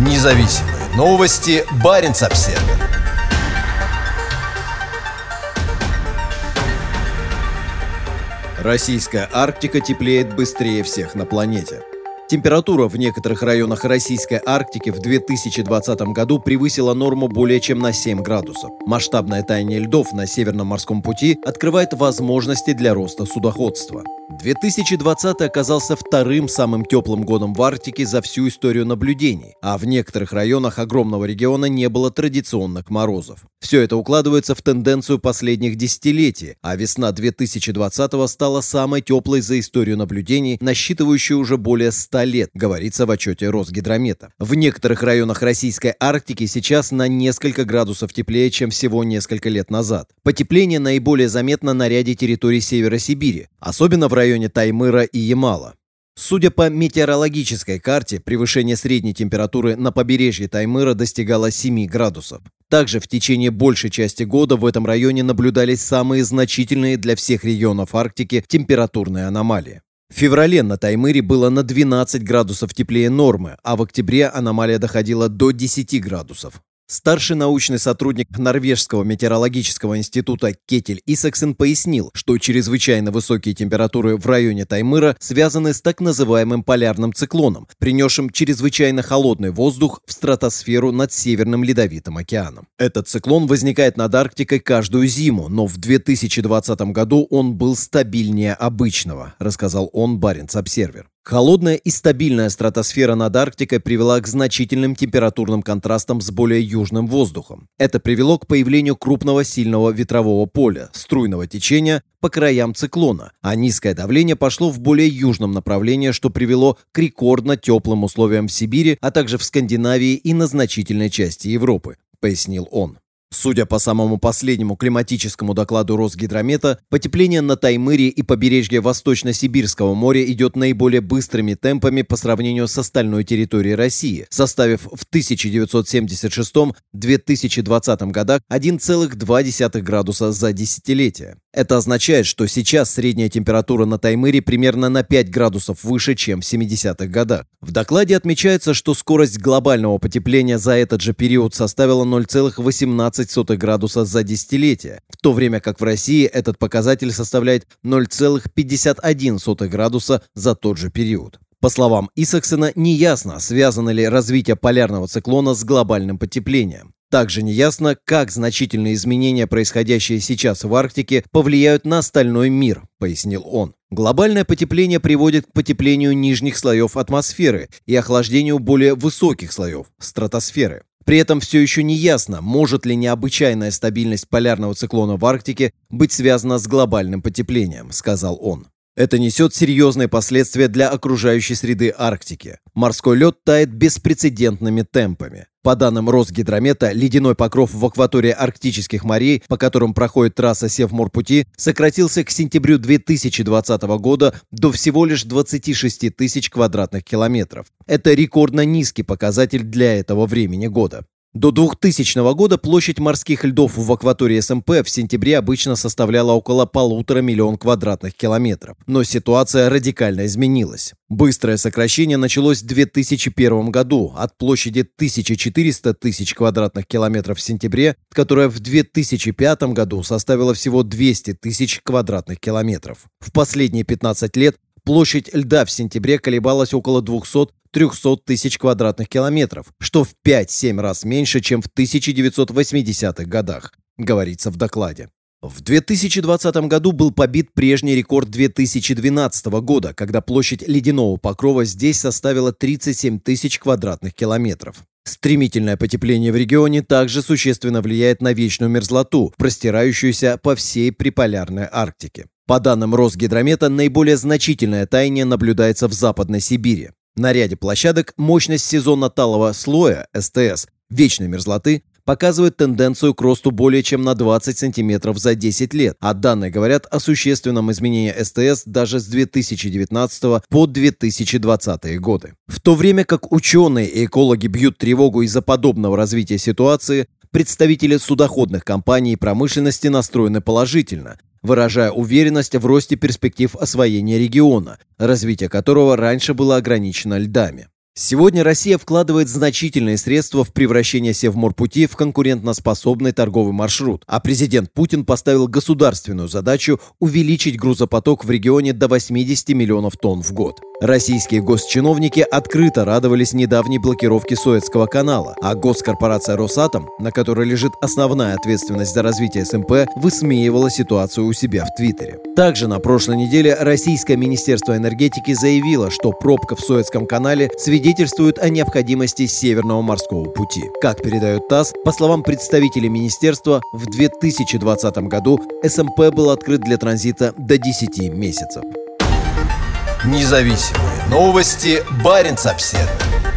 Независимые новости. Барин обсерва Российская Арктика теплеет быстрее всех на планете. Температура в некоторых районах Российской Арктики в 2020 году превысила норму более чем на 7 градусов. Масштабное таяние льдов на Северном морском пути открывает возможности для роста судоходства. 2020 оказался вторым самым теплым годом в Арктике за всю историю наблюдений, а в некоторых районах огромного региона не было традиционных морозов. Все это укладывается в тенденцию последних десятилетий, а весна 2020 стала самой теплой за историю наблюдений, насчитывающей уже более 100 лет, говорится в отчете Росгидромета. В некоторых районах Российской Арктики сейчас на несколько градусов теплее, чем всего несколько лет назад. Потепление наиболее заметно на ряде территорий Севера Сибири, особенно в районе Таймыра и Ямала. Судя по метеорологической карте, превышение средней температуры на побережье Таймыра достигало 7 градусов. Также в течение большей части года в этом районе наблюдались самые значительные для всех регионов Арктики температурные аномалии. В феврале на Таймыре было на 12 градусов теплее нормы, а в октябре аномалия доходила до 10 градусов. Старший научный сотрудник Норвежского метеорологического института Кетель Исаксен пояснил, что чрезвычайно высокие температуры в районе Таймыра связаны с так называемым полярным циклоном, принесшим чрезвычайно холодный воздух в стратосферу над Северным Ледовитым океаном. Этот циклон возникает над Арктикой каждую зиму, но в 2020 году он был стабильнее обычного, рассказал он Баренц Обсервер. Холодная и стабильная стратосфера над Арктикой привела к значительным температурным контрастам с более южным воздухом. Это привело к появлению крупного сильного ветрового поля, струйного течения по краям циклона, а низкое давление пошло в более южном направлении, что привело к рекордно теплым условиям в Сибири, а также в Скандинавии и на значительной части Европы, пояснил он. Судя по самому последнему климатическому докладу Росгидромета, потепление на Таймыре и побережье Восточно-Сибирского моря идет наиболее быстрыми темпами по сравнению с остальной территорией России, составив в 1976-2020 годах 1,2 градуса за десятилетие. Это означает, что сейчас средняя температура на Таймыре примерно на 5 градусов выше, чем в 70-х годах. В докладе отмечается, что скорость глобального потепления за этот же период составила 0,18 градуса за десятилетие, в то время как в России этот показатель составляет 0,51 градуса за тот же период. По словам Исаксена, неясно, связано ли развитие полярного циклона с глобальным потеплением. Также неясно, как значительные изменения, происходящие сейчас в Арктике, повлияют на остальной мир, пояснил он. Глобальное потепление приводит к потеплению нижних слоев атмосферы и охлаждению более высоких слоев – стратосферы. При этом все еще не ясно, может ли необычайная стабильность полярного циклона в Арктике быть связана с глобальным потеплением, сказал он. Это несет серьезные последствия для окружающей среды Арктики. Морской лед тает беспрецедентными темпами. По данным Росгидромета, ледяной покров в акватории арктических морей, по которым проходит трасса Севморпути, сократился к сентябрю 2020 года до всего лишь 26 тысяч квадратных километров. Это рекордно низкий показатель для этого времени года. До 2000 года площадь морских льдов в акватории СМП в сентябре обычно составляла около полутора миллион квадратных километров. Но ситуация радикально изменилась. Быстрое сокращение началось в 2001 году от площади 1400 тысяч квадратных километров в сентябре, которая в 2005 году составила всего 200 тысяч квадратных километров. В последние 15 лет Площадь льда в сентябре колебалась около 200-300 тысяч квадратных километров, что в 5-7 раз меньше, чем в 1980-х годах, говорится в докладе. В 2020 году был побит прежний рекорд 2012 года, когда площадь ледяного покрова здесь составила 37 тысяч квадратных километров. Стремительное потепление в регионе также существенно влияет на вечную мерзлоту, простирающуюся по всей приполярной Арктике. По данным Росгидромета, наиболее значительное таяние наблюдается в Западной Сибири. На ряде площадок мощность сезона талого слоя, СТС, вечной мерзлоты, показывает тенденцию к росту более чем на 20 сантиметров за 10 лет, а данные говорят о существенном изменении СТС даже с 2019 по 2020 годы. В то время как ученые и экологи бьют тревогу из-за подобного развития ситуации, представители судоходных компаний и промышленности настроены положительно, выражая уверенность в росте перспектив освоения региона, развитие которого раньше было ограничено льдами. Сегодня Россия вкладывает значительные средства в превращение Севморпути в конкурентноспособный торговый маршрут, а президент Путин поставил государственную задачу увеличить грузопоток в регионе до 80 миллионов тонн в год. Российские госчиновники открыто радовались недавней блокировке Суэцкого канала, а госкорпорация «Росатом», на которой лежит основная ответственность за развитие СМП, высмеивала ситуацию у себя в Твиттере. Также на прошлой неделе Российское Министерство энергетики заявило, что пробка в Суэцком канале свидетельствует о необходимости Северного морского пути. Как передает ТАСС, по словам представителей министерства, в 2020 году СМП был открыт для транзита до 10 месяцев. Независимые новости. Барин обседный.